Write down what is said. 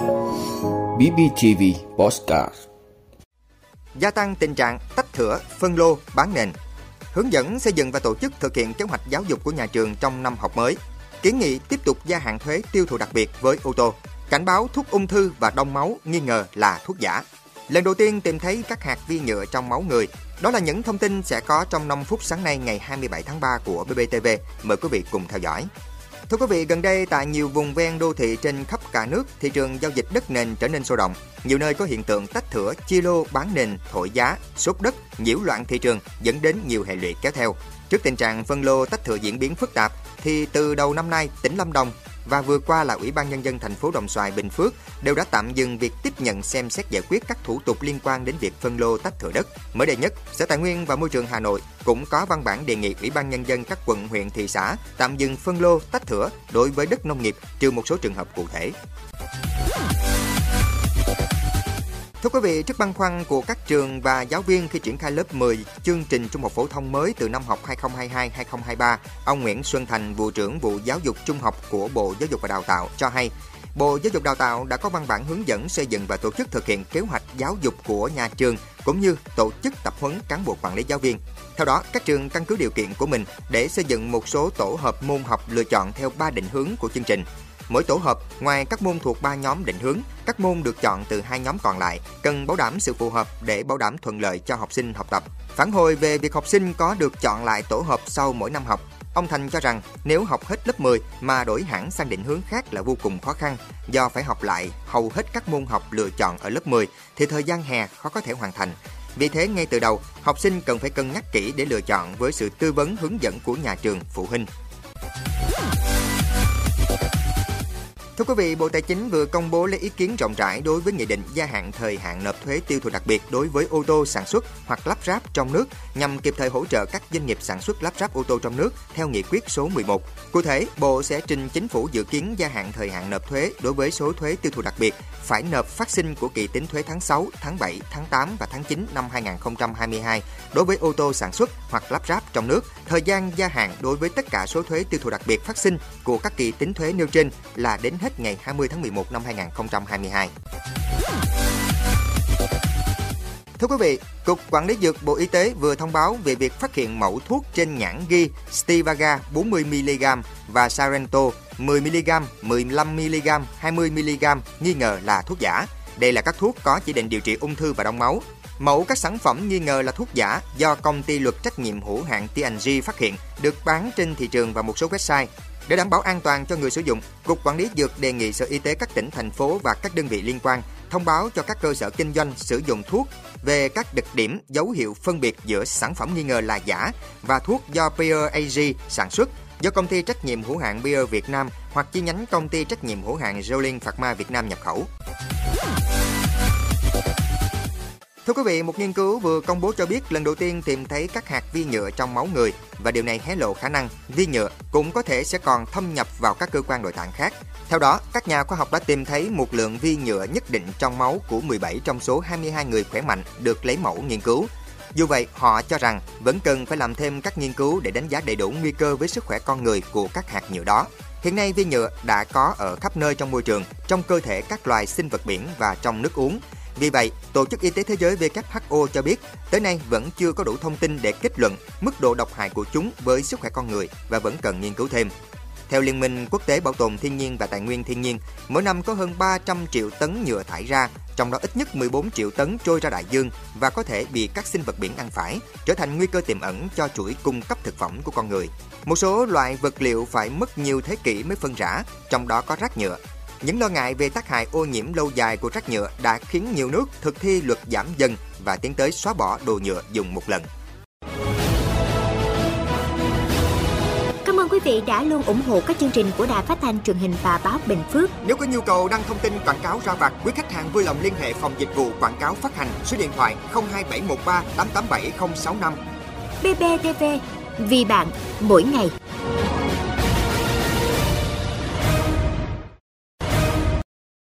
BBTV Postcard. Gia tăng tình trạng tách thửa, phân lô, bán nền. Hướng dẫn xây dựng và tổ chức thực hiện kế hoạch giáo dục của nhà trường trong năm học mới. Kiến nghị tiếp tục gia hạn thuế tiêu thụ đặc biệt với ô tô. Cảnh báo thuốc ung thư và đông máu nghi ngờ là thuốc giả. Lần đầu tiên tìm thấy các hạt vi nhựa trong máu người. Đó là những thông tin sẽ có trong 5 phút sáng nay ngày 27 tháng 3 của BBTV. Mời quý vị cùng theo dõi. Thưa quý vị, gần đây tại nhiều vùng ven đô thị trên khắp cả nước, thị trường giao dịch đất nền trở nên sôi động. Nhiều nơi có hiện tượng tách thửa, chia lô, bán nền, thổi giá, sốt đất, nhiễu loạn thị trường dẫn đến nhiều hệ lụy kéo theo. Trước tình trạng phân lô tách thửa diễn biến phức tạp, thì từ đầu năm nay, tỉnh Lâm Đồng và vừa qua là Ủy ban nhân dân thành phố Đồng Xoài, Bình Phước đều đã tạm dừng việc tiếp nhận xem xét giải quyết các thủ tục liên quan đến việc phân lô tách thửa đất. Mới đây nhất, Sở Tài nguyên và Môi trường Hà Nội cũng có văn bản đề nghị Ủy ban nhân dân các quận, huyện, thị xã tạm dừng phân lô tách thửa đối với đất nông nghiệp trừ một số trường hợp cụ thể. Thưa quý vị, trước băn khoăn của các trường và giáo viên khi triển khai lớp 10 chương trình trung học phổ thông mới từ năm học 2022-2023, ông Nguyễn Xuân Thành, vụ trưởng vụ giáo dục trung học của Bộ Giáo dục và Đào tạo cho hay, Bộ Giáo dục Đào tạo đã có văn bản hướng dẫn xây dựng và tổ chức thực hiện kế hoạch giáo dục của nhà trường cũng như tổ chức tập huấn cán bộ quản lý giáo viên. Theo đó, các trường căn cứ điều kiện của mình để xây dựng một số tổ hợp môn học lựa chọn theo ba định hướng của chương trình. Mỗi tổ hợp, ngoài các môn thuộc ba nhóm định hướng, các môn được chọn từ hai nhóm còn lại cần bảo đảm sự phù hợp để bảo đảm thuận lợi cho học sinh học tập. Phản hồi về việc học sinh có được chọn lại tổ hợp sau mỗi năm học, ông Thành cho rằng nếu học hết lớp 10 mà đổi hẳn sang định hướng khác là vô cùng khó khăn do phải học lại hầu hết các môn học lựa chọn ở lớp 10 thì thời gian hè khó có thể hoàn thành. Vì thế ngay từ đầu, học sinh cần phải cân nhắc kỹ để lựa chọn với sự tư vấn hướng dẫn của nhà trường, phụ huynh. Thưa quý vị, Bộ Tài chính vừa công bố lấy ý kiến rộng rãi đối với nghị định gia hạn thời hạn nộp thuế tiêu thụ đặc biệt đối với ô tô sản xuất hoặc lắp ráp trong nước nhằm kịp thời hỗ trợ các doanh nghiệp sản xuất lắp ráp ô tô trong nước theo nghị quyết số 11. Cụ thể, Bộ sẽ trình chính phủ dự kiến gia hạn thời hạn nộp thuế đối với số thuế tiêu thụ đặc biệt phải nộp phát sinh của kỳ tính thuế tháng 6, tháng 7, tháng 8 và tháng 9 năm 2022 đối với ô tô sản xuất hoặc lắp ráp trong nước. Thời gian gia hạn đối với tất cả số thuế tiêu thụ đặc biệt phát sinh của các kỳ tính thuế nêu trên là đến hết hết ngày 20 tháng 11 năm 2022. Thưa quý vị, Cục Quản lý Dược Bộ Y tế vừa thông báo về việc phát hiện mẫu thuốc trên nhãn ghi Stivaga 40mg và Sarento 10mg, 15mg, 20mg nghi ngờ là thuốc giả. Đây là các thuốc có chỉ định điều trị ung thư và đông máu. Mẫu các sản phẩm nghi ngờ là thuốc giả do công ty luật trách nhiệm hữu hạn TNG phát hiện được bán trên thị trường và một số website. Để đảm bảo an toàn cho người sử dụng, Cục Quản lý Dược đề nghị Sở Y tế các tỉnh, thành phố và các đơn vị liên quan thông báo cho các cơ sở kinh doanh sử dụng thuốc về các đặc điểm dấu hiệu phân biệt giữa sản phẩm nghi ngờ là giả và thuốc do Bayer AG sản xuất do công ty trách nhiệm hữu hạn Bayer Việt Nam hoặc chi nhánh công ty trách nhiệm hữu hạn Jolin Pharma Việt Nam nhập khẩu. Thưa quý vị, một nghiên cứu vừa công bố cho biết lần đầu tiên tìm thấy các hạt vi nhựa trong máu người và điều này hé lộ khả năng vi nhựa cũng có thể sẽ còn thâm nhập vào các cơ quan nội tạng khác. Theo đó, các nhà khoa học đã tìm thấy một lượng vi nhựa nhất định trong máu của 17 trong số 22 người khỏe mạnh được lấy mẫu nghiên cứu. Dù vậy, họ cho rằng vẫn cần phải làm thêm các nghiên cứu để đánh giá đầy đủ nguy cơ với sức khỏe con người của các hạt nhựa đó. Hiện nay vi nhựa đã có ở khắp nơi trong môi trường, trong cơ thể các loài sinh vật biển và trong nước uống. Vì vậy, Tổ chức Y tế Thế giới WHO cho biết, tới nay vẫn chưa có đủ thông tin để kết luận mức độ độc hại của chúng với sức khỏe con người và vẫn cần nghiên cứu thêm. Theo Liên minh Quốc tế Bảo tồn Thiên nhiên và Tài nguyên Thiên nhiên, mỗi năm có hơn 300 triệu tấn nhựa thải ra, trong đó ít nhất 14 triệu tấn trôi ra đại dương và có thể bị các sinh vật biển ăn phải, trở thành nguy cơ tiềm ẩn cho chuỗi cung cấp thực phẩm của con người. Một số loại vật liệu phải mất nhiều thế kỷ mới phân rã, trong đó có rác nhựa. Những lo ngại về tác hại ô nhiễm lâu dài của rác nhựa đã khiến nhiều nước thực thi luật giảm dần và tiến tới xóa bỏ đồ nhựa dùng một lần. Cảm ơn quý vị đã luôn ủng hộ các chương trình của Đài Phát thanh truyền hình và báo Bình Phước. Nếu có nhu cầu đăng thông tin quảng cáo ra vặt, quý khách hàng vui lòng liên hệ phòng dịch vụ quảng cáo phát hành số điện thoại 02713 887065. BBTV, vì bạn, mỗi ngày.